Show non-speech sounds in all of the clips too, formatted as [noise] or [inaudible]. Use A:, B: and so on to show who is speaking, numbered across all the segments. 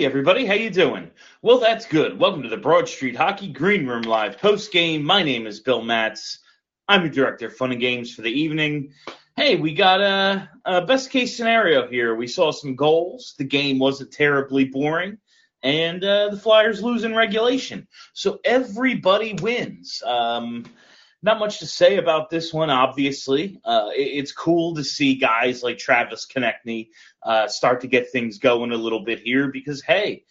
A: Hey everybody, how you doing? Well, that's good. Welcome to the Broad Street Hockey Green Room Live post game. My name is Bill Matz. I'm your director of fun and games for the evening. Hey, we got a, a best case scenario here. We saw some goals. The game wasn't terribly boring, and uh, the Flyers lose in regulation. So everybody wins. Um, not much to say about this one, obviously. Uh, it, it's cool to see guys like Travis Konecny uh, start to get things going a little bit here because, hey,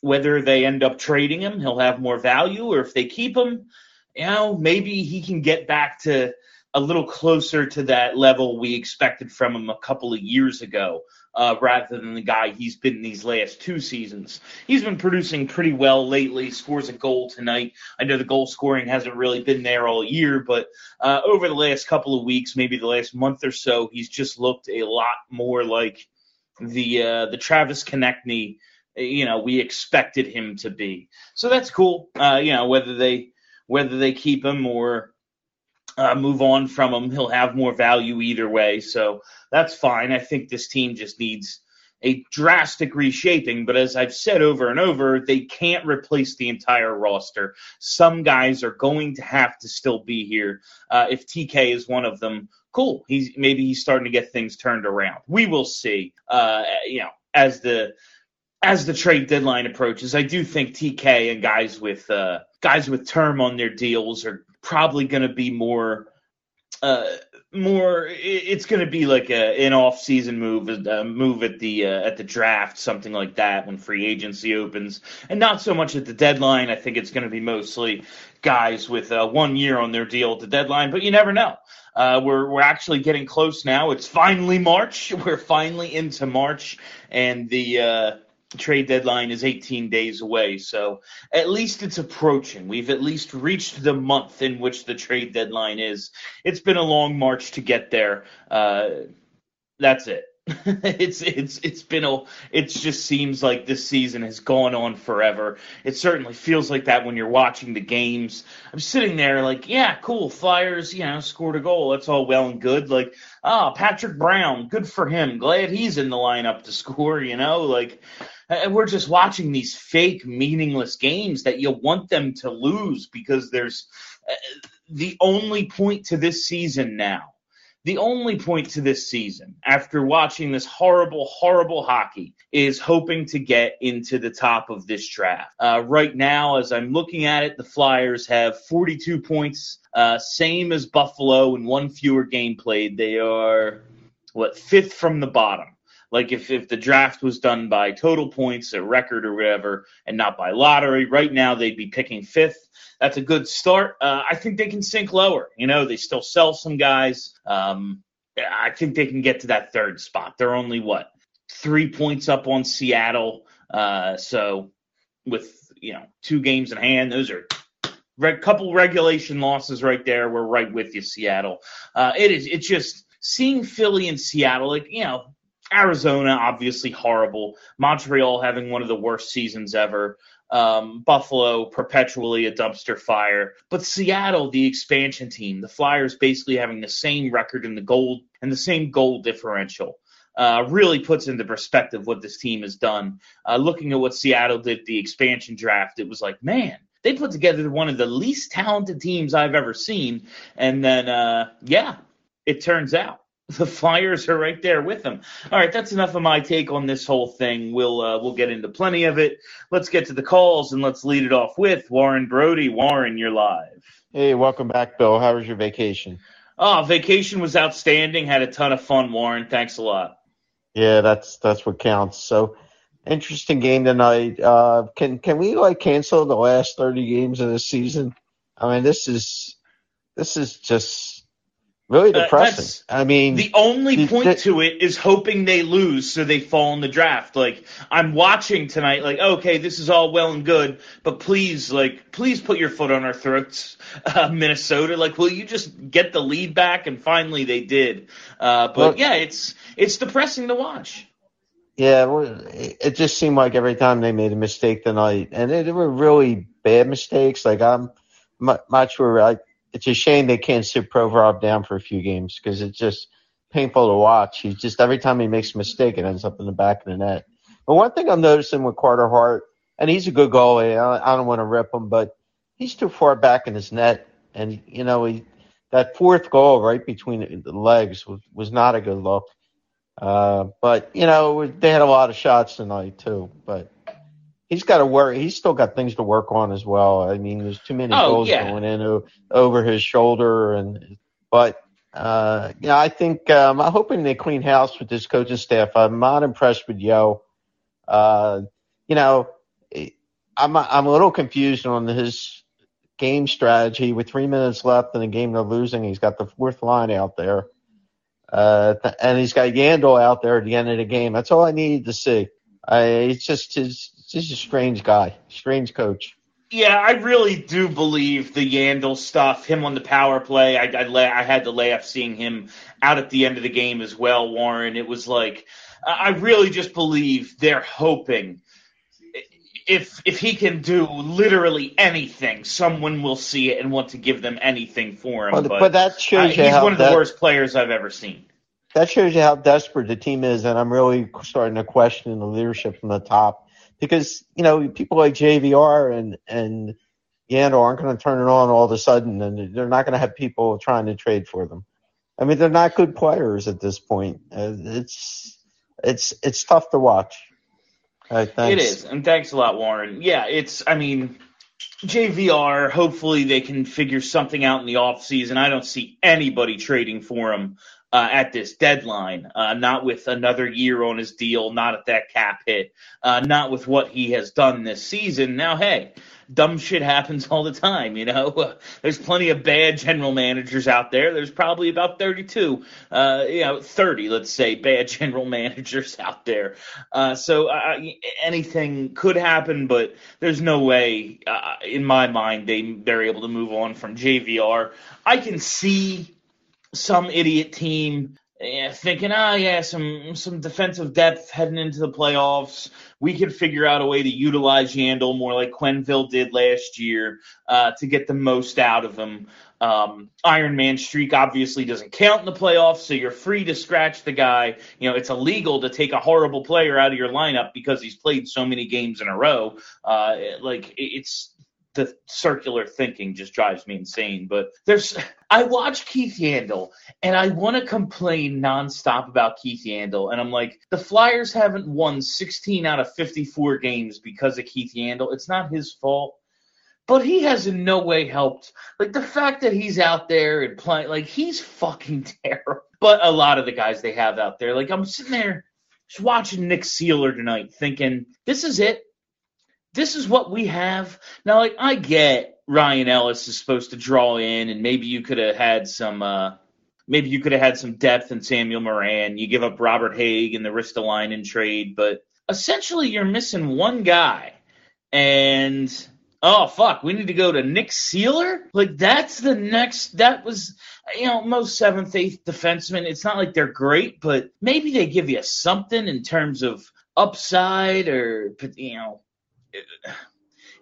A: whether they end up trading him, he'll have more value, or if they keep him, you know, maybe he can get back to a little closer to that level we expected from him a couple of years ago uh, rather than the guy he's been these last two seasons. He's been producing pretty well lately, scores a goal tonight. I know the goal scoring hasn't really been there all year, but uh, over the last couple of weeks, maybe the last month or so, he's just looked a lot more like the uh, the Travis Konecny, you know, we expected him to be. So that's cool. Uh, you know, whether they whether they keep him or uh, move on from him. He'll have more value either way, so that's fine. I think this team just needs a drastic reshaping, but as I've said over and over, they can't replace the entire roster. Some guys are going to have to still be here. Uh, if TK is one of them, cool. He's maybe he's starting to get things turned around. We will see. Uh, you know, as the as the trade deadline approaches, I do think TK and guys with uh, guys with term on their deals are probably going to be more uh, more it's going to be like a, an off-season move a move at the uh, at the draft something like that when free agency opens. And not so much at the deadline. I think it's going to be mostly guys with uh, one year on their deal at the deadline but you never know. Uh, we're we're actually getting close now. It's finally march. [laughs] We're finally into march. And the uh, trade deadline is 18 days away. So at least it's approaching. We've at least reached the month in which the trade deadline is. It's been a long march to get there. Uh, that's it. [laughs] it's it's it's been a it just seems like this season has gone on forever. It certainly feels like that when you're watching the games. I'm sitting there like, yeah, cool, Flyers, you know, scored a goal. That's all well and good. Like, ah, oh, Patrick Brown, good for him. Glad he's in the lineup to score, you know, like and we're just watching these fake, meaningless games that you want them to lose because there's uh, the only point to this season now. The only point to this season, after watching this horrible, horrible hockey, is hoping to get into the top of this draft. Uh, right now, as I'm looking at it, the Flyers have 42 points, uh, same as Buffalo, and one fewer game played. They are, what, fifth from the bottom. Like if, if the draft was done by total points, a record or whatever, and not by lottery, right now they'd be picking fifth. That's a good start. Uh, I think they can sink lower. You know, they still sell some guys. Um, I think they can get to that third spot. They're only what three points up on Seattle. Uh, so with you know two games in hand, those are a couple regulation losses right there. We're right with you, Seattle. Uh, it is. It's just seeing Philly and Seattle. Like you know, Arizona, obviously horrible. Montreal having one of the worst seasons ever. Um, Buffalo, perpetually a dumpster fire. But Seattle, the expansion team, the Flyers basically having the same record in the gold and the same goal differential. Uh, really puts into perspective what this team has done. Uh, looking at what Seattle did the expansion draft, it was like, man, they put together one of the least talented teams I've ever seen. And then, uh, yeah, it turns out the Flyers are right there with them. All right, that's enough of my take on this whole thing. We'll uh, we'll get into plenty of it. Let's get to the calls and let's lead it off with Warren Brody. Warren, you're live.
B: Hey, welcome back, Bill. How was your vacation?
A: Oh, vacation was outstanding. Had a ton of fun, Warren. Thanks a lot.
B: Yeah, that's that's what counts. So, interesting game tonight. Uh, can can we like cancel the last thirty games of the season? I mean, this is this is just Really uh, depressing. Uh, I mean,
A: the only point to it is hoping they lose so they fall in the draft. Like I'm watching tonight, like okay, this is all well and good, but please, like, please put your foot on our throats, [laughs] uh, Minnesota. Like, will you just get the lead back? And finally, they did. Uh, but well, yeah, it's it's depressing to watch.
B: Yeah, it just seemed like every time they made a mistake tonight, and they were really bad mistakes. Like I'm not sure. I it's a shame they can't sit Provorov down for a few games because it's just painful to watch. He's just every time he makes a mistake, it ends up in the back of the net. But one thing I'm noticing with Carter Hart, and he's a good goalie. I, I don't want to rip him, but he's too far back in his net, and you know he that fourth goal right between the legs was, was not a good look. Uh, but you know they had a lot of shots tonight too. But he's got to work. He's still got things to work on as well. I mean, there's too many
A: Oh,
B: goals
A: yeah.
B: going in o- over his shoulder, and but uh, yeah, I think um, I'm hoping they clean house with this coaching staff. I'm not impressed with Yeo. Uh, you know, I'm I'm a little confused on his game strategy. With three minutes left in the game they're losing, he's got the fourth line out there, uh, th- and he's got Yandle out there at the end of the game. That's all I needed to see. I, it's just he's just a strange guy, strange coach.
A: Yeah, I really do believe the Yandle stuff. Him on the power play, I I, la- I had to laugh seeing him out at the end of the game as well. Warren, it was like I I really just believe they're hoping if if he can do literally anything, someone will see it and want to give them anything for him.
B: But,
A: but
B: but that shows you
A: he's one of the
B: that,
A: worst players I've ever seen.
B: that shows you how desperate the team is, and I'm really starting to question the leadership from the top because you know people like JVR and and Yandle aren't going to turn it on all of a sudden, and they're not going to have people trying to trade for them. I mean, they're not good players at this point. Uh, it's it's it's tough to watch. Right, thanks.
A: It is, and thanks a lot, Warren. Yeah, it's. I mean, JVR. Hopefully, they can figure something out in the off season. I don't see anybody trading for him uh, at this deadline. Uh, not with another year on his deal. Not at that cap hit. Uh, not with what he has done this season. Now, hey. Dumb shit happens [laughs] all the time, you know. [laughs] There's plenty of bad general managers out there. There's probably about 32, uh, you know, 30, let's say, bad [laughs] general managers out there. Uh, so uh, anything could happen, but there's no way, uh, in my mind, they they're able to move on from JVR. I can see some idiot team eh, thinking, ah, yeah, some some defensive depth heading into the playoffs. We could figure out a way to utilize Yandle more like Quenneville did last year uh, to get the most out of him. Um, Iron Man streak obviously doesn't count in the playoffs, so you're free to scratch the guy. You know, it's illegal to take a horrible player out of your lineup because he's played so many games in a row. Uh, like it's the circular thinking just drives me insane. But there's, [laughs] I watch Keith Yandle and I want to complain nonstop about Keith Yandle, and I'm like, the Flyers haven't won 16 out of 54 games because of Keith Yandle. It's not his fault. But he has in no way helped. Like the fact that he's out there and playing, like he's fucking [laughs] terrible. But a lot of the guys they have out there, like I'm sitting there just watching Nick Seeler tonight, thinking this is it. This is what we have now. Like I get Ryan Ellis is supposed to draw in, and maybe you could have had some. uh Maybe you could have had some depth in Samuel Morin. You give up Robert Hagg in the Ristolainen trade, but essentially you're missing one guy. And oh fuck, we need to go to Nick Seeler. Like that's the next. That was you know most seventh, eighth defensemen. It's not like they're great, but maybe they give you something in terms of upside or you know. It, [sighs]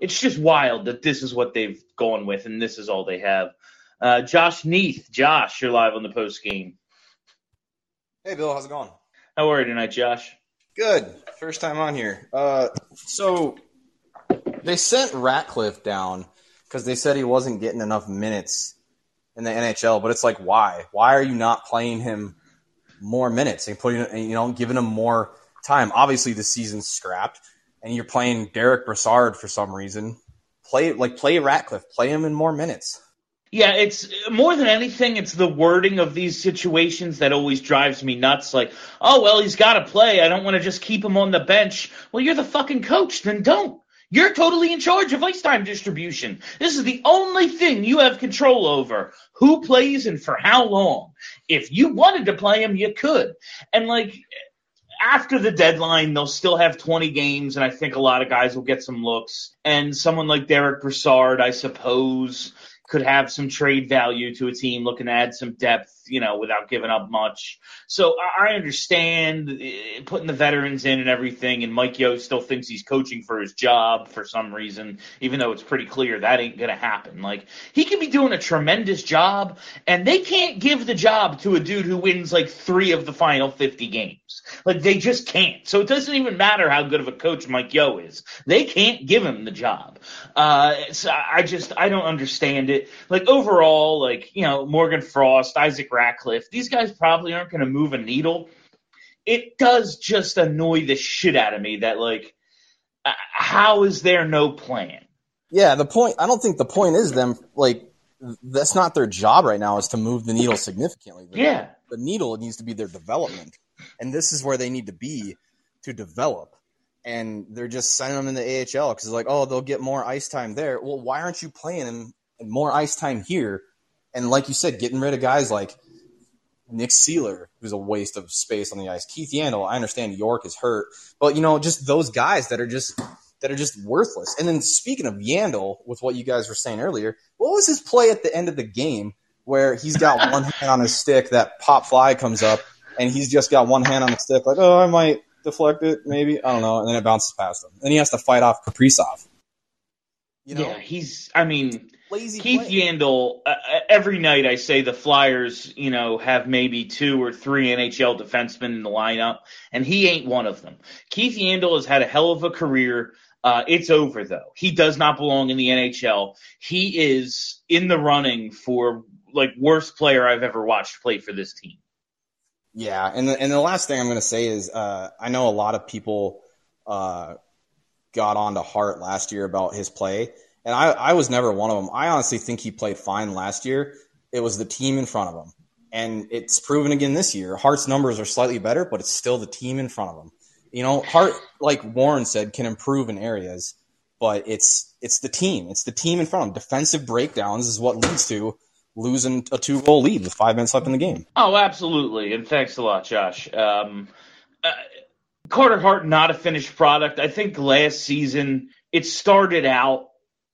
A: it's just wild that this is what they've gone with, and this is all they have. Uh, Josh Neath, Josh, you're live on the post game.
C: Hey, Bill, how's it going?
A: How are you tonight, Josh?
C: Good. First time on here. Uh, so they sent Ratcliffe down because they said he wasn't getting enough minutes in the NHL. But it's like, why? Why are you not playing him more minutes and putting, you know, giving him more time? Obviously, the season's scrapped, and you're playing Derek Brassard for some reason. Play like play Ratcliffe. Play him in more minutes.
A: Yeah, it's more than anything, it's the wording of these situations that always drives me nuts. Like, oh, well, he's got to play. I don't want to just keep him on the bench. Well, you're the fucking coach, then don't. You're totally in charge of ice time distribution. This is the only thing you have control over. Who plays and for how long. If you wanted to play him, you could. And like, after the deadline, they'll still have 20 games, and I think a lot of guys will get some looks. And someone like Derek Brassard, I suppose, could have some trade value to a team looking to add some depth. You know, without giving up much. So I understand uh, putting the veterans in and everything, and Mike Yeo still thinks he's coaching for his job for some reason, even though it's pretty clear that ain't gonna happen. Like he could be doing a tremendous job, and they can't give the job to a dude who wins like three of the final 50 games. Like they just can't. So it doesn't even matter how good of a coach Mike Yeo is. They can't give him the job. Uh, so I just I don't understand it. Like overall, like you know Morgan Frost, Isaac Ratcliffe, these guys probably aren't going to move a needle. It does just annoy the shit out of me that like, uh, how is there no plan?
C: Yeah, the point. I don't think the point is them like that's not their job right now is to move the needle significantly. The,
A: Yeah.
C: the needle needs to be their development, and this is where they need to be to develop. And they're just sending them in the AHL because like, oh, they'll get more ice time there. Well, why aren't you playing them in more ice time here? And like you said, getting rid of guys like Nick Seeler, who's a waste of space on the ice. Keith Yandle, I understand York is hurt, but you know, just those guys that are just that are just worthless. And then speaking of Yandle, with what you guys were saying earlier, what was his play at the end of the game where he's got [laughs] one hand on his stick, that pop fly comes up, and he's just got one hand on the stick, like, oh, I might deflect it, maybe, I don't know, and then it bounces past him. and he has to fight off Kaprizov. You know,
A: yeah, he's. I mean,
C: lazy
A: Keith
C: play.
A: Yandle. Uh, every night I say the Flyers, you know, have maybe two or three NHL defensemen in the lineup, and he ain't one of them. Keith Yandle has had a hell of a career. Uh, it's over though. He does not belong in the NHL. He is in the running for like worst player I've ever watched play for this team.
C: Yeah, and the, and the last thing I'm going to say is uh, I know a lot of people uh, got on to Hart last year about his play, and I, I was never one of them. I honestly think he played fine last year. It was the team in front of him, and it's proven again this year. Hart's numbers are slightly better, but it's still the team in front of him. You know, Hart, like Warren said, can improve in areas, but it's it's the team. It's the team in front of him. Defensive breakdowns is what leads to losing a two goal lead with five minutes left in the game.
A: Oh, absolutely. And thanks a lot, Josh. Um, uh, Carter Hart, not a finished product. I think last season it started out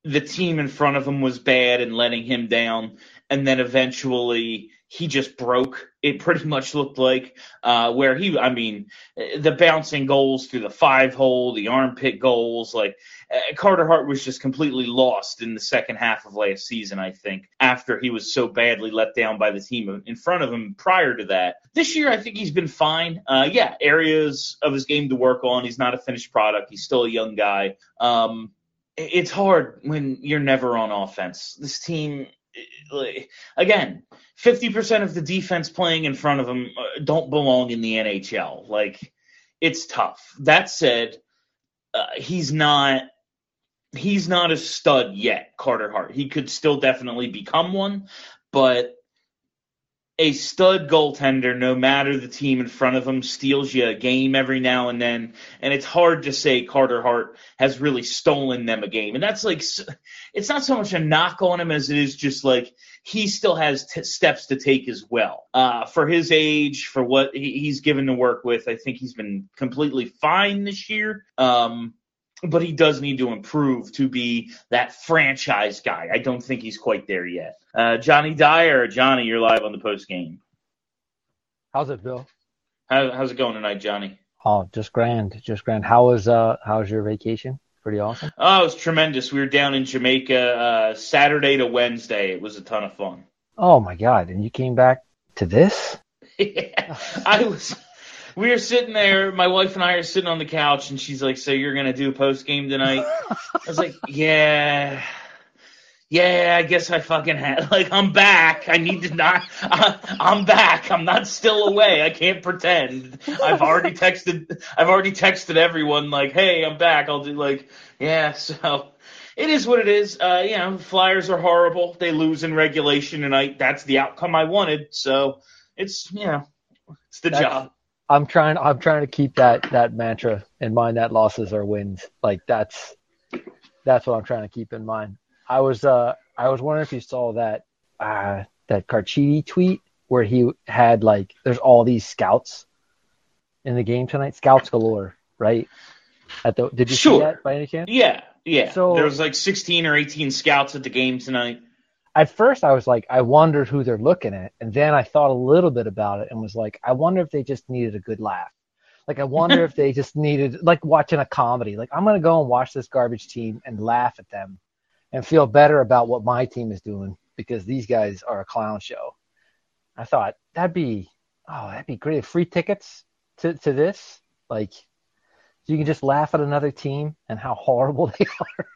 A: the team in front of him was bad and letting him down. And then eventually he just broke. It pretty [laughs] much looked like uh, where he, I mean, the bouncing goals through the five hole, the armpit goals, like uh, Carter Hart was just completely lost in the second half of last season, I think, after he was so badly let down by the team in front of him prior to that. This year, I think he's been fine. Uh, yeah, areas of his game to work on. He's not a finished product. He's still a young guy. Um, it's hard when you're never on offense. This team, again, 50% of the defense playing in front of him uh, don't belong in the NHL. Like, it's tough. That said, uh, he's not he's not a stud yet, Carter Hart. He could still definitely become one, but a stud goaltender, no matter the team in front of him, steals you a game every now and then. And it's hard to say Carter Hart has really stolen them a game. And that's like, it's not so much a knock on him as it is just like he still has t- steps to take as well. Uh, for his age, for what he- he's given to work with, I think he's been completely fine this year. Um, but he does need to improve to be that franchise guy. I don't think he's quite there yet. Uh, Johnny Dyer, Johnny, you're live on the post game.
D: How's it, Bill?
A: How, how's it going tonight, Johnny?
D: Oh, just grand, just grand. How was uh, how was your vacation? Pretty awesome.
A: Oh, it was tremendous. We were down in Jamaica uh, Saturday to Wednesday. It was a ton of fun.
D: Oh my god! And you came back to this? [laughs]
A: yeah, I was. We were sitting there. My wife and I are sitting on the couch, and she's like, "So you're gonna do post game tonight?" I was like, [laughs] "Yeah." Yeah, I guess I fucking had. [laughs] Like, I'm back. I need to not. [laughs] I, I'm back. I'm not still away. I can't pretend. I've already texted. I've already texted everyone. Like, hey, I'm back. I'll do like, yeah. So, it is what it is. Uh, you know, Flyers are horrible. They lose in regulation, and I. That's the outcome I wanted. So, it's you know, it's the
D: That's-
A: job.
D: I'm trying. I'm trying to keep that that mantra in mind. That losses are wins. Like that's that's what I'm trying to keep in mind. I was uh I was wondering if you saw that uh that Carchidi tweet where he had like there's all these scouts in the game tonight. Scouts galore, right? At the did you
A: Sure.
D: see that by any chance?
A: Yeah, yeah.
D: So-
A: there was like 16 or 18 scouts at the game tonight.
D: At first I was like, I wondered who they're looking at, and then I thought a little bit about it and was like, I wonder if they just needed a good laugh. Like I wonder [laughs] if they just needed like watching a comedy. Like I'm gonna go and watch this garbage team and laugh at them, and feel better about what my team is doing because these guys are a clown show. I thought that'd be oh that'd be great. Free tickets to to this, like you can just laugh at another team and how horrible [laughs] they are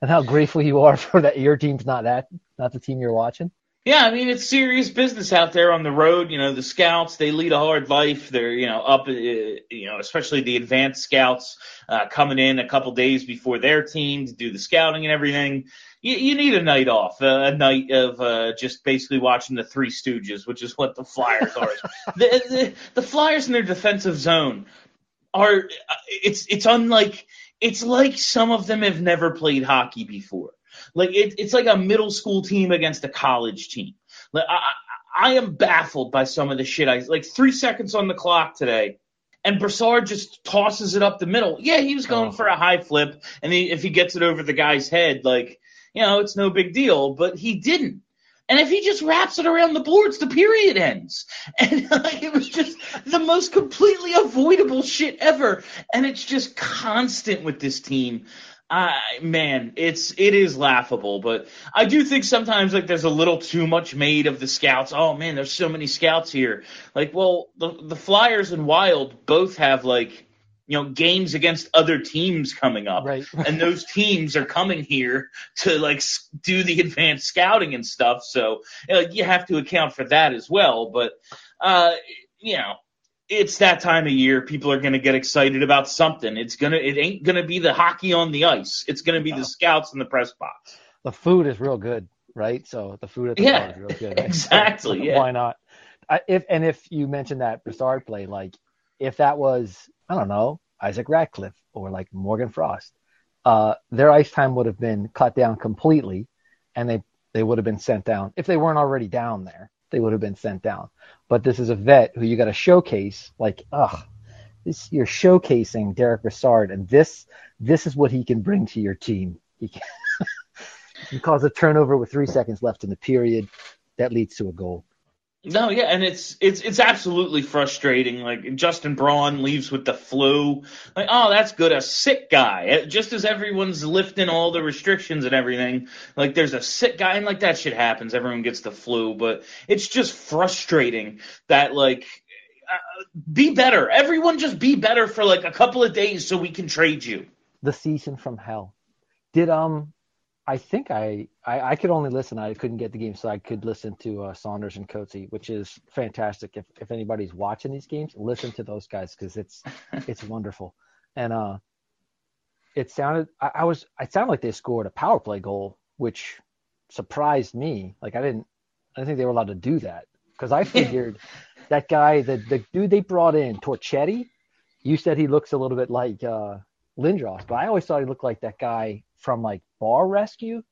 D: and how grateful you are [laughs] for that your team's not that not the team you're watching.
A: Yeah, I mean it's serious business out there on the road. You know, the scouts they lead a hard life. They're you know up, uh, you know, especially the advanced scouts uh, coming in a couple days before their team to do the scouting and everything. You, you need a night off, uh, a night of uh, just basically watching the Three Stooges, which is what the Flyers are. [laughs] the, the the Flyers in their defensive zone are uh, it's it's unlike it's like some of them have never played hockey before. Like it, it's like a middle school team against a college team. Like I, I am baffled by some of the shit I like. Three seconds on the clock today, and Brassard just tosses it up the middle. Yeah, he was going oh. for a uh-huh. high flip, and he, if he gets it over the guy's head, like you know, it's no big deal. But he didn't. And if he just wraps it around the boards, the period ends. [laughs] And like, it was just the most completely avoidable shit ever. And it's just constant with this team. Uh, man, it's it is laughable, but I do think sometimes like there's a little too much made of the scouts. Oh man, there's so many scouts here. Like, well, the the Flyers and Wild both have like you know games against other teams coming up.
D: Right. [laughs]
A: and those teams are coming here to like do the advanced scouting and stuff. So you, know, you have to account for that as well. But uh you know it's that time of year. People are going to get excited about something. It's going to it ain't going to be the hockey on the ice. It's going to be the scouts in the press box.
D: The food is real good right? So the food at the
A: yeah,
D: is real good. [laughs]
A: Exactly yeah.
D: why not? I, if and if you mentioned that Brassard play like if that was I don't know, Isaac Ratcliffe or like Morgan Frost, uh, their ice time would have been cut down completely, and they they would have been sent down if they weren't already down there. They would have been sent down. But this is a vet who you got to showcase. Like, ugh, this you're showcasing Derek Brassard, and this this is what he can bring to your team. He can, [laughs] he cause a turnover with three seconds left in the period that leads to a goal.
A: No, yeah, and it's it's it's absolutely frustrating. Like Justin Braun leaves with the flu. Like, oh, that's good. A sick guy. Just as everyone's lifting all the restrictions and everything, like there's a sick guy, and like that shit happens. Everyone gets the flu, but it's just frustrating that like uh, be better. Everyone just be better for like a couple of days so we can trade you.
D: The season from hell. Did um I think I, I, I could only listen. I couldn't get the game, so I could listen to uh, Saunders and Coatesy, which is fantastic. If if anybody's watching these games, listen to those guys because it's [laughs] it's wonderful. And uh, it sounded I, I was it sounded like they scored a power play goal, which surprised me. Like I didn't I didn't think they were allowed to do that because I [laughs] figured that guy the the dude they brought in Torchetti. You said he looks a little bit like uh, Lindros, but I always thought he looked like that guy from like Bar Rescue,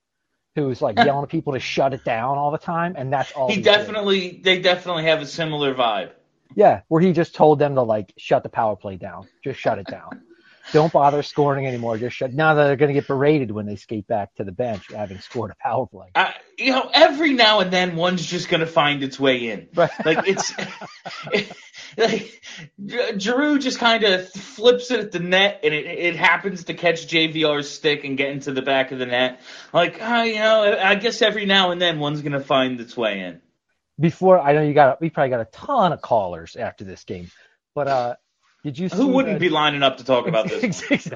D: who's like yelling at people to shut it down all the time, and that's all.
A: He, definitely, did. they definitely have a similar vibe.
D: Yeah, where he just told them to like shut the power play down, just shut it down. Don't bother scoring anymore. Just shut. Now that they're going to get berated when they skate back to the bench, having scored a power play.
A: Uh, you know, every now and then one's just going to find its way in.
D: Right.
A: Like it's. [laughs] like Giroux just kind of flips it at the net, and it it happens to catch JVR's stick and get into the back of the net. Like, uh, you know, I guess every now and then one's gonna find its way in.
D: Before I know you got, we probably got a ton of callers after this game, but uh, did you?
A: Who wouldn't the, be lining up to talk about [laughs] this?
D: did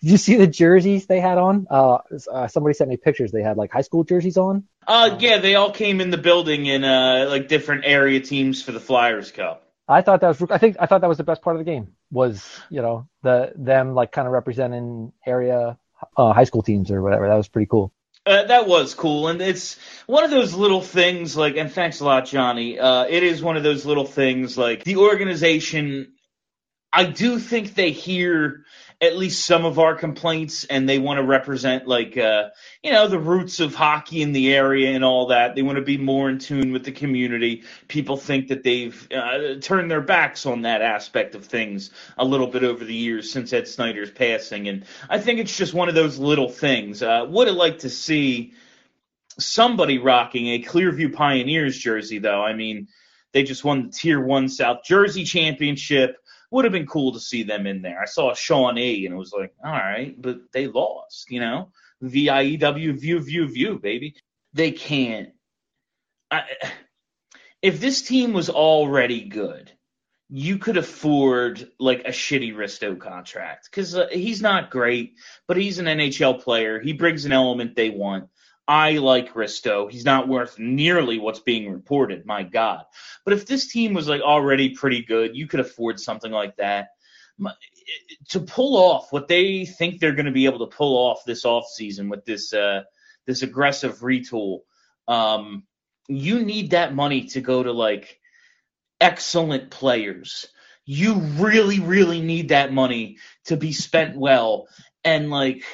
D: you see the jerseys they had on? Uh, uh, somebody sent me pictures. They had like high school jerseys on.
A: Uh, yeah, they all came in the building in uh like different area teams for the Flyers Cup.
D: I thought that was. I think I thought that was the best part of the game. Was you know the them like kind of representing area uh, high school teams or whatever. That was pretty cool.
A: Uh, that was cool, and it's one of those little things. Like, and thanks a lot, Johnny. Uh, it is one of those little things. Like the organization I do think they hear at least some of our complaints and they want to represent like uh you know the roots of hockey in the area and all that they want to be more in tune with the community people think that they've uh, turned their backs on that aspect of things a little bit over the years since ed snider's passing and i think it's just one of those little things uh would have liked to see somebody rocking a Clearview Pioneers jersey, though. I mean, they just won the Tier 1 South Jersey Championship. Would have been cool to see them in there. I saw Shawnee and it was like, all right, but they lost, you know? V I E W, view, view, view, baby. They can't. I, if this team was already good, you could afford like a shitty Risto contract because uh, he's not great, but he's an NHL player. He brings an element they want. I like Risto. He's not worth nearly what's being reported. My God. But if this team was like already pretty good, you could afford something like that. To pull off what they think they're going to be able to pull off this offseason with this uh, this aggressive retool, um, you need that money to go to like excellent players. You really, really need that money to be spent well. And like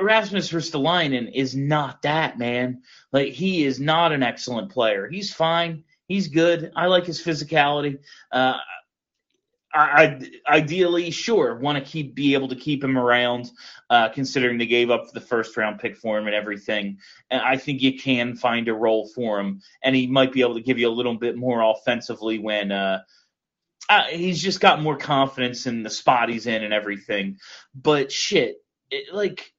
A: Rasmus Ristolainen is not that man. Like he is not an excellent player. He's fine. He's good. I like his physicality. Uh, I, I, ideally, sure, want to keep be able to keep him around, uh, considering they gave up the first round pick for him and everything. And I think you can find a role for him, and he might be able to give you a little bit more offensively when uh, uh, he's just got more confidence in the spot he's in and everything. But shit, it, like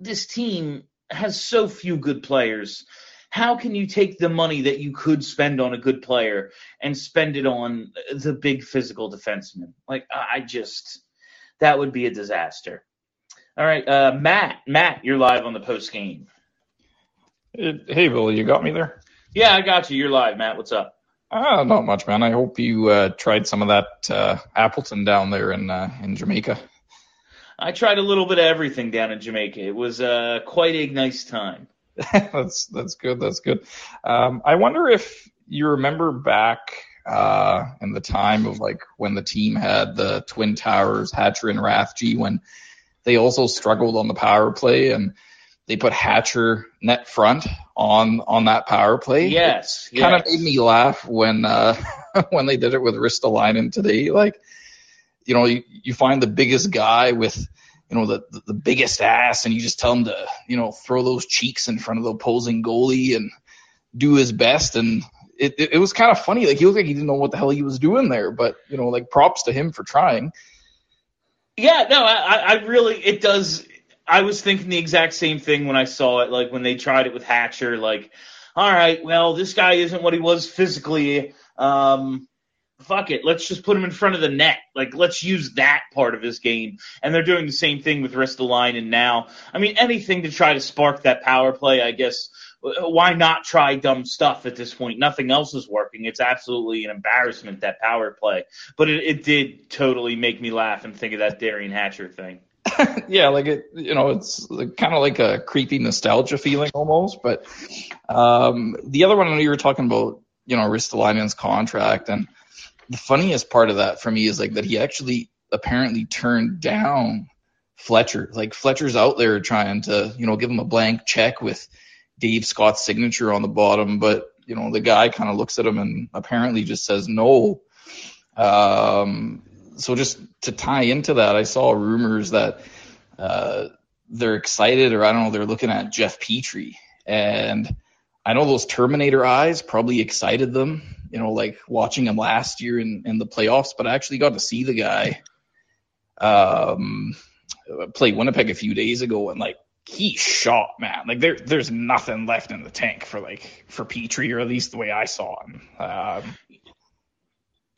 A: this team has so few good players. How can you take the money that you could spend on a good player and spend it on the big physical defenseman? Like I just that would be a disaster. All right, uh, Matt. Matt, you're live on the post game.
E: Hey, Bill, you got me there?
A: Yeah, I got you. You're live, Matt. What's up?
E: Uh, not much, man. I hope you uh, tried some of that uh, Appleton down there in uh, in Jamaica.
A: I tried a little bit of everything down in Jamaica. It was uh, quite a nice time. [laughs]
E: that's that's good. That's good. Um, I wonder if you remember back uh, in the time of like when the team had the Twin Towers, Hatcher and Rathje, when they also struggled on the power play and they put Hatcher net front on on that power play.
A: Yes,
E: it kind of made me laugh when uh, [laughs] when they did it with Ristolainen today. Like you know, you, you find the biggest guy with, you know, the, the, biggest ass and you just tell him to, you know, throw those cheeks in front of the opposing goalie and do his best. And it, it, it was kind of funny. Like he looked like he didn't know what the hell he was doing there, but you know, like props to him for trying.
A: Yeah, no, I, I really, it does. I was thinking the exact same thing when I saw it, like when they tried it with Hatcher, like, all right, well, this guy isn't what he was physically. Um, fuck it, let's just put him in front of the net. Like, let's use that part of his game. And they're doing the same thing with Ristolainen and now. I mean, anything to try to spark that power play, I guess. Why not try dumb stuff at this point? Nothing else is working. It's absolutely an embarrassment, that power play. But it, it did totally make me laugh and think of that Derian Hatcher thing. [laughs]
E: yeah, like it, you know, it's kind of like a creepy nostalgia feeling almost. But um, the other one, you were talking about, you know, Ristolainen's contract, and the funniest part of that for me is like that he actually apparently turned down Fletcher. Like Fletcher's out there trying to, you know, give him a blank check with Dave Scott's signature on the bottom, but you know, the guy kind of looks at him and apparently just says no. Um, so just to tie into that, I saw rumors that uh, they're excited, or I don't know, they're looking at Jeff Petry, and I know those Terminator eyes probably excited them, you know, like watching him last year in, in the playoffs, but I actually got to see the guy um, play Winnipeg a few days ago and like he shot, man. Like there there's nothing left in the tank for like for Petry, or at least the way I saw him. Um,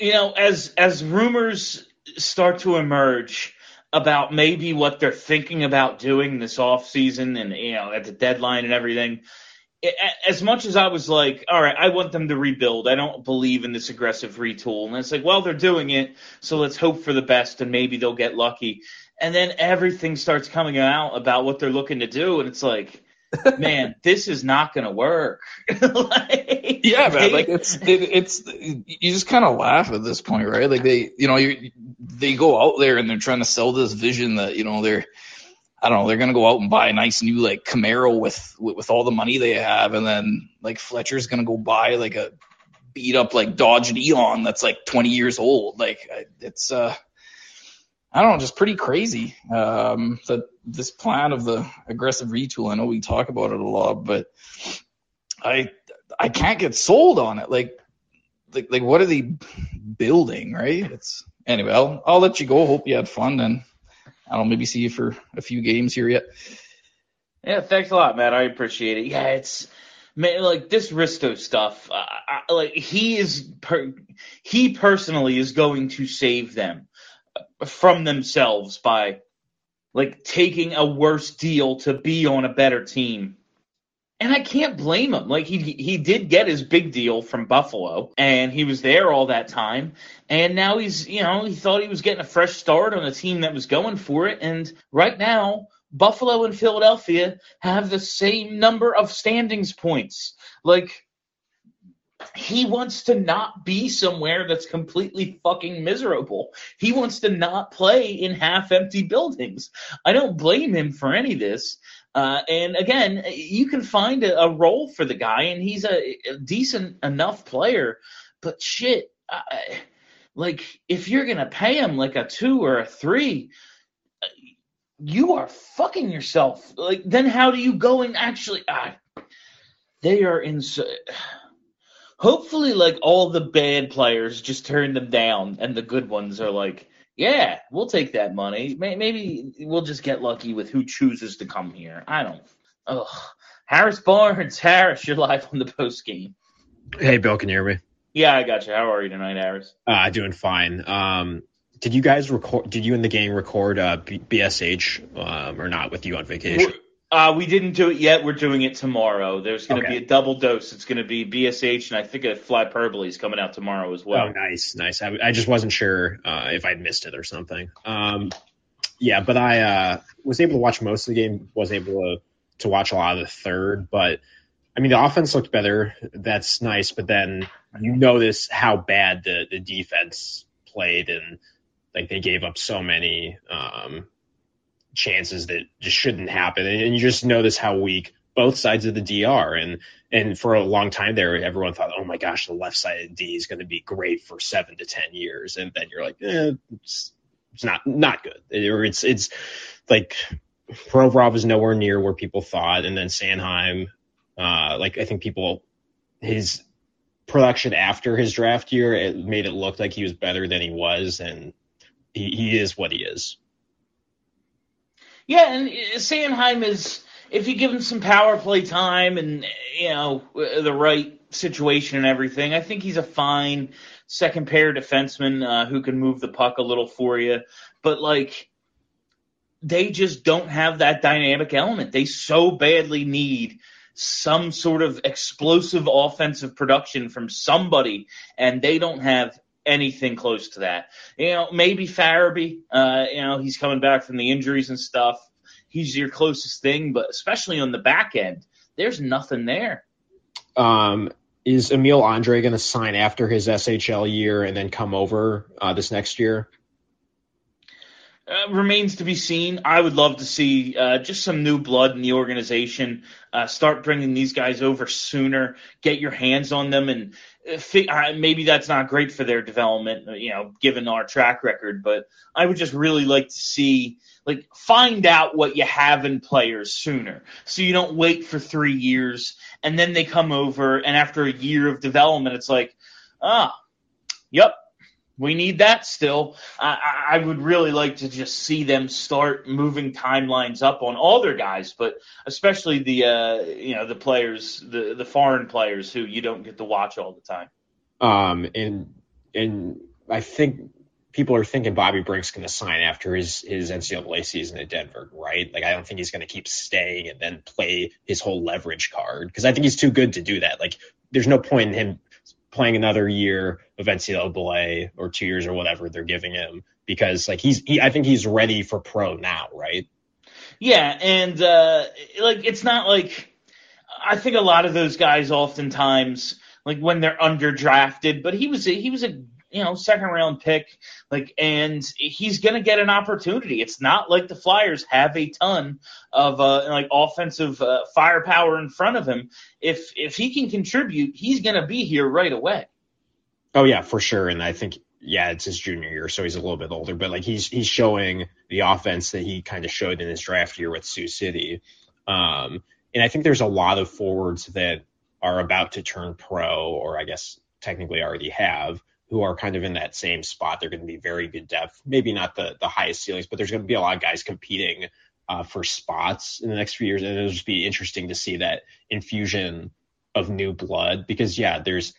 A: you know, as as rumors start to emerge about maybe what they're thinking about doing this off season and you know at the deadline and everything, as much as I was like, all right, I want them to rebuild. I don't believe in this aggressive retool. And it's like, well, they're doing it, so let's hope for the best and maybe they'll get lucky. And then everything starts coming out about what they're looking to do, and it's like, [laughs] man, this is not going to work. [laughs]
E: like, yeah, man. Like it's it, it's you just kind of laugh at this point, right? Like they, you know, you they go out there and they're trying to sell this vision that you know they're I don't know, they're gonna go out and buy a nice new like Camaro with, with all the money they have, and then like Fletcher's gonna go buy like a beat up like Dodge Neon that's like 20 years old. Like it's uh, I don't know, just pretty crazy. Um, that this plan of the aggressive retool. I know we talk about it a lot, but I I can't get sold on it. Like like like what are they building? Right? It's anyway. I'll I'll let you go. Hope you had fun, and I don't know, maybe see you for a few games here yet.
A: Yeah, thanks a lot, man. I appreciate it. Yeah, it's man, like this Risto stuff. Uh, I, like he is, per, he personally is going to save them from themselves by like taking a worse deal to be on a better team. And I can't blame him. Like he he did get his big deal from Buffalo and he was there all that time. And now he's, you know, he thought he was getting a fresh start on a team that was going for it and right now Buffalo and Philadelphia have the same number of standings points. Like he wants to not be somewhere that's completely fucking miserable. He wants to not play in half empty buildings. I don't blame him for any of this. Uh, and again, you can find a, a, role for the guy, and he's a, a decent enough player. But shit, I, like if you're gonna pay him like a two or a three, you are fucking yourself. Like then how do you go and actually? They are in. Hopefully, like all the bad players just turn them down, and the good ones are like, yeah, we'll take that money. Maybe we'll just get lucky with who chooses to come here. I don't. Ugh. Harris Barnes, [laughs] Harris, you're live on the post game.
F: Hey, Bill, can you hear me?
A: Yeah, I got you. How are you tonight, Harris?
F: Uh, doing fine. Um, did you guys record? Did you and the gang record uh, B- BSH um, or not with you on vacation?
A: Uh, we didn't do it yet. We're doing it tomorrow. There's going to okay. be a double dose. It's going to be BSH and I think a Flyperbole is coming out tomorrow as well.
F: Oh, nice, nice. I, I just wasn't sure uh, if I'd missed it or something. Um, yeah, but I uh, was able to watch most of the game. Was able to to watch a lot of the third, but I mean the offense looked better. That's nice, but then you notice how bad the the defense played and like they gave up so many um, chances that just shouldn't happen, and you just notice how weak both sides of the DR and and for a long time there, everyone thought, oh my gosh, the left side of D is going to be great for seven to ten years, and then you're like, eh, it's, it's not not good, or it's it's like Provorov is nowhere near where people thought, and then Sanheim, uh, like I think people his production after his draft year it made it look like he was better than he was, and he, he is what he is.
A: Yeah, and Sanheim is if you give him some power play time and you know the right situation and everything, I think he's a fine second pair defenseman uh, who can move the puck a little for you. But like, they just don't have that dynamic element. They so badly need some sort of explosive offensive production from somebody, and they don't have anything close to that. You know, maybe Farabee, uh, you know, he's coming back from the injuries and stuff. He's your closest thing, but especially on the back end, there's nothing there.
F: Um, is Emil Andrae going to sign after his SHL year and then come over uh, this next year?
A: Uh, remains to be seen. I would love to see uh, just some new blood in the organization. Uh, start bringing these guys over sooner. Get your hands on them, and maybe that's not great for their development, uh, you know, given our track record. But I would just really like to see, like, find out what you have in players sooner, so you don't wait for three years and then they come over, and after a year of development, it's like, ah, yep, we need that still. I, I, would really like to just see them start moving timelines up on all their guys, but especially the uh, you know the players, the the foreign players who you don't get to watch all the time.
F: Um, and and I think people are thinking Bobby Brink's going to sign after his his NCAA season at Denver, right? Like I don't think he's going to keep staying and then play his whole leverage card because I think he's too good to do that. Like there's no point in him playing another year of NCAA or two years or whatever they're giving him because like he's he I think he's ready for pro now, right?
A: Yeah, and uh like it's not like I think a lot of those guys oftentimes like when they're underdrafted, but he was a, he was a you know second round pick like and he's going to get an opportunity. It's not like the flyers have a ton of uh like offensive uh, firepower in front of him. If if he can contribute he's going to be here right away.
F: Oh yeah for sure. And i think yeah, it's his junior year, so he's a little bit older, but like he's he's showing the offense that he kind of showed in his draft year with Sioux City. Um, and I think there's a lot of forwards that are about to turn pro, or I guess technically already have, who are kind of in that same spot. They're going to be very good depth, maybe not the the highest ceilings, but there's going to be a lot of guys competing uh, for spots in the next few years, and it'll just be interesting to see that infusion of new blood because yeah, there's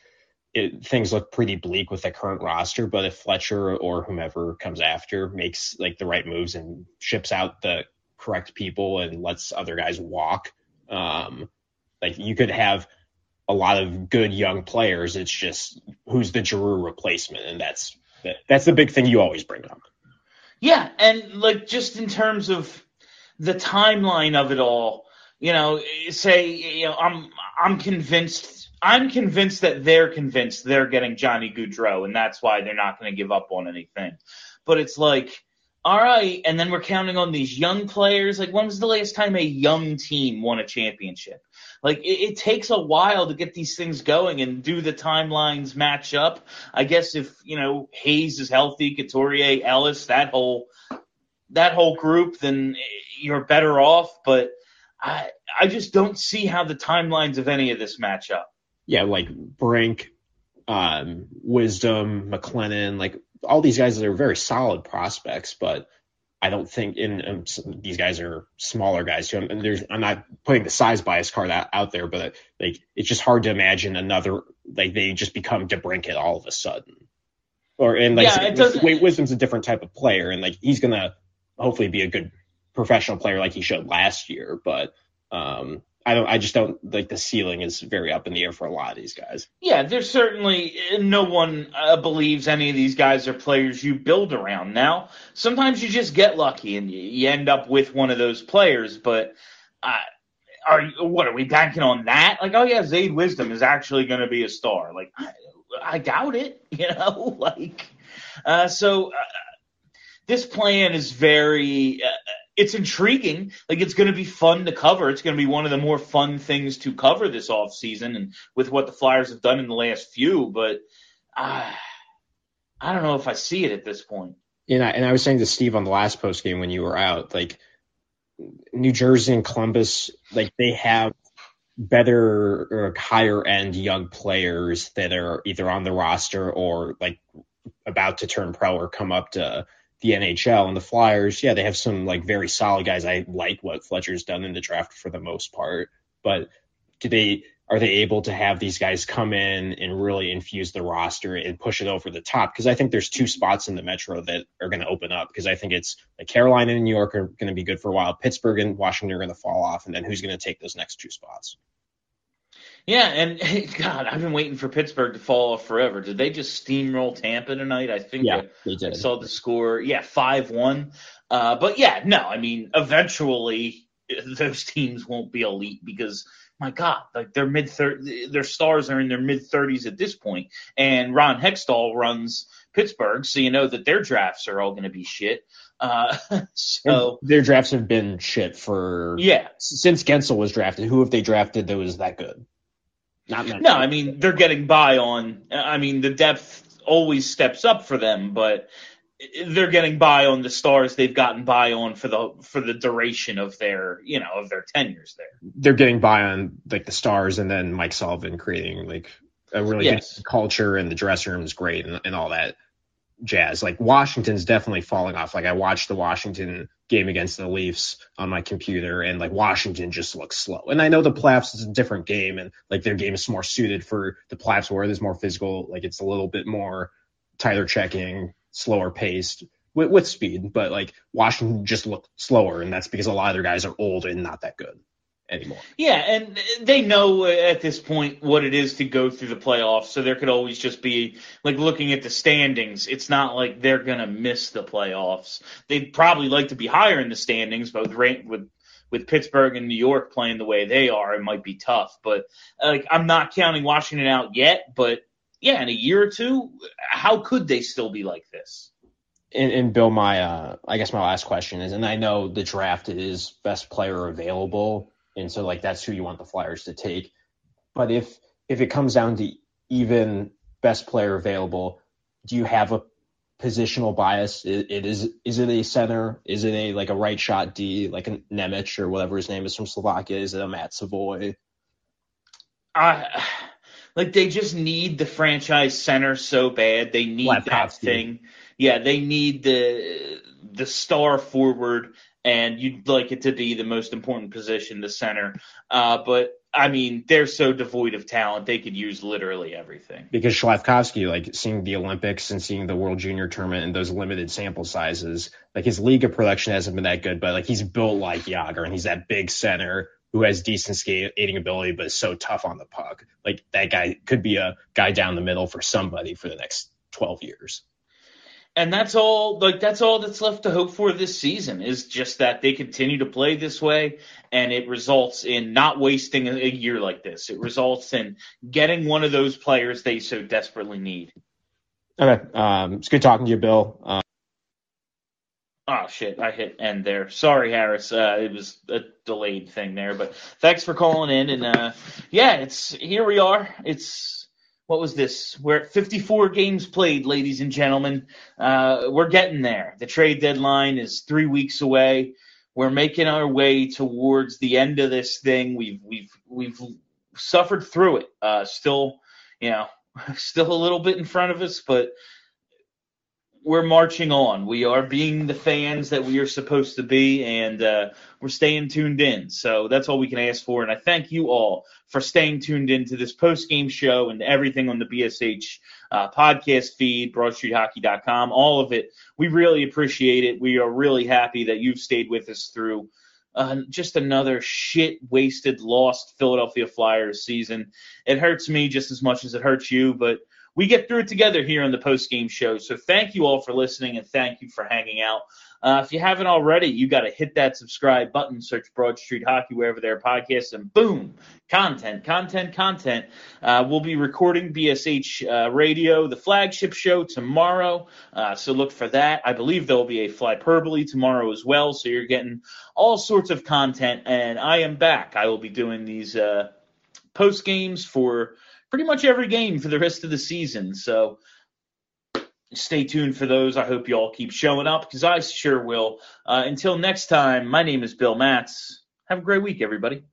F: it, things look pretty bleak with the current roster, but if Fletcher or whomever comes after makes like the right moves and ships out the correct people and lets other guys walk, um, like you could have a lot of good young players. It's just who's the Giroux replacement, and that's that's the big thing you always bring up.
A: Yeah, and like just in terms of the timeline of it all, you know, say you know I'm I'm convinced I'm convinced that they're convinced they're getting Johnny Gaudreau, and that's why they're not going to give up on anything. But it's like, all right, and then we're counting on these young players. Like, when was the last time a young team won a championship? Like, it, it takes a while to get these things going and do the timelines match up. I guess if you know Hayes is healthy, Couturier, Ellis, that whole that whole group, then you're better off. But I I just don't see how the timelines of any of this match up
F: yeah, like Brink, um, Wisdom, McLennan, like all these guys are very solid prospects, but I don't think in um, these guys are smaller guys too. And there's I'm not putting the size bias card out, out there, but like it's just hard to imagine another like they just become DeBrincat all of a sudden. Or and like yeah, so, Zayde Wisdom's a different type of player, and like he's gonna hopefully be a good professional player like he showed last year, but um, I don't. I just don't like the ceiling is very up in the air for a lot of these guys.
A: Yeah, there's certainly no one uh, believes any of these guys are players you build around. Now, sometimes you just get lucky and you, you end up with one of those players. But uh, are what are we banking on that? Like, oh yeah, Zayde Wisdom is actually going to be a star. Like, I, I doubt it. [laughs] You know, like, uh, so uh, this plan is very uh, it's intriguing. Like it's going to be fun to cover. It's going to be one of the more fun things to cover this off season, and with what the Flyers have done in the last few. But uh, I don't know if I see it at this point.
F: And I, and I was saying to Steve on the last post game when you were out, like New Jersey and Columbus, like they have better or higher end young players that are either on the roster or like about to turn pro or come up to the NHL and the Flyers, yeah, they have some like very solid guys. I like what Fletcher's done in the draft for the most part, but do they are they able to have these guys come in and really infuse the roster and push it over the top? Because I think there's two spots in the Metro that are going to open up. Because I think it's like Carolina and New York are going to be good for a while. Pittsburgh and Washington are going to fall off, and then who's going to take those next two spots?
A: Yeah, and [laughs] God, I've been waiting for Pittsburgh to fall off forever. Did they just steamroll Tampa tonight? I think
F: yeah, they did.
A: I saw the score. Yeah, five one. Uh, but yeah, no, I mean, eventually [laughs] those teams won't be elite because my God, like their mid their stars are in their mid thirties at this point. point, and Ron Hextall runs Pittsburgh, so you know that their drafts are all going to be shit. Uh, [laughs] so
F: and their drafts have been shit for
A: yeah
F: since Guentzel was drafted. Who have they drafted that was that good?
A: Not no, I mean they're getting by on. I mean the depth always steps up for them, but they're getting by on the stars they've gotten by on for the for the duration of their you know of their tenures there.
F: They're getting by on like the stars, and then Mike Sullivan creating like a really yes. good culture, and the dressing room is great, and, and all that jazz. Like Washington's definitely falling off. Like I watched the Washington game against the Leafs on my computer and like Washington just looks slow. And I know the playoffs is a different game and like their game is more suited for the playoffs where there's more physical, like it's a little bit more tighter checking, slower paced with, with speed. But like Washington just looked slower and that's because a lot of their guys are old and not that good anymore.
A: Yeah, and they know at this point what it is to go through the playoffs, so there could always just be like looking at the standings. It's not like they're gonna miss the playoffs. They'd probably like to be higher in the standings, but with with with Pittsburgh and New York playing the way they are, it might be tough. But like I'm not counting Washington out yet, but yeah, in a year or two, how could they still be like this?
F: And, and, Bill, my uh, I guess my last question is, and I know the draft is best player available, and so like that's who you want the Flyers to take. But if if it comes down to even best player available, do you have a positional bias? It, it is is it a center? Is it a like a right shot D like a Nemec or whatever his name is from Slovakia? Is it a Matt Savoie?
A: I like they just need the franchise center so bad. They need that thing. Yeah, they need the the star forward, and you'd like it to be the most important position, the center. Uh, but I mean, they're so devoid of talent; they could use literally everything.
F: Because Slafkovsky, like seeing the Olympics and seeing the World Junior Tournament and those limited sample sizes, like his league of production hasn't been that good, but like he's built like Jagr and he's that big center who has decent skating ability but is so tough on the puck. Like that guy could be a guy down the middle for somebody for the next 12 years.
A: And that's all like that's all that's left to hope for this season is just that they continue to play this way and it results in not wasting a, year like this. It results in getting one of those players they so desperately need.
F: Okay. Um, it's good talking to you, Bill. Um,
A: Oh shit, I hit end there. Sorry, Harris. Uh, it was a delayed thing there, but thanks for calling in. And uh, yeah, it's here we are. It's what was this? We're at 54 games played, ladies and gentlemen. Uh, we're getting there. The trade deadline is three weeks away. We're making our way towards the end of this thing. We've we've we've suffered through it. Uh, still, you know, [laughs] still a little bit in front of us, but we're marching on. We are being the fans that we are supposed to be, and uh, we're staying tuned in. So that's all we can ask for. And I thank you all for staying tuned in to this post game show and everything on the BSH uh, podcast feed, BroadStreetHockey.com, all of it. We really appreciate it. We are really happy that you've stayed with us through. Uh, just another shit wasted lost Philadelphia Flyers season. It hurts me just as much as it hurts you, but we get through it together here on the post game show. So thank you all for listening and thank you for hanging out. Uh, if you haven't already, you got to hit that subscribe button, search Broad Street Hockey wherever there are podcasts, and boom, content, content, content. Uh, we'll be recording BSH uh, Radio, the flagship show tomorrow. Uh, so look for that. I believe there will be a Flyperbole tomorrow as well. So you're getting all sorts of content, and I am back. I will be doing these uh, post games for pretty much every game for the rest of the season. So stay tuned for those. I hope you all keep showing up because I sure will. Uh, until next time, my name is Bill Matz. Have a great week, everybody.